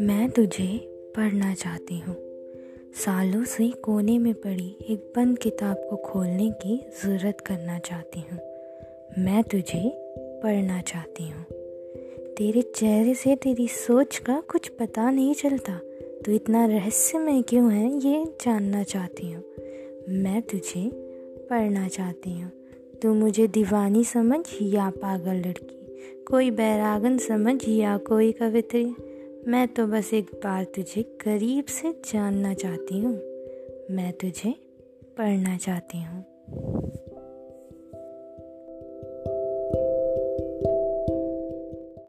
मैं तुझे पढ़ना चाहती हूँ। सालों से कोने में पड़ी एक बंद किताब को खोलने की ज़रूरत करना चाहती हूँ। मैं तुझे पढ़ना चाहती हूँ। तेरे चेहरे से तेरी सोच का कुछ पता नहीं चलता। तो इतना रहस्यमय क्यों है ये जानना चाहती हूँ। मैं तुझे पढ़ना चाहती हूँ। तू मुझे दीवानी समझ या पागल लड़की। कोई बैरागन समझ या कोई कवित्री। मैं तो बस एक बार तुझे करीब से जानना चाहती हूँ। मैं तुझे पढ़ना चाहती हूँ।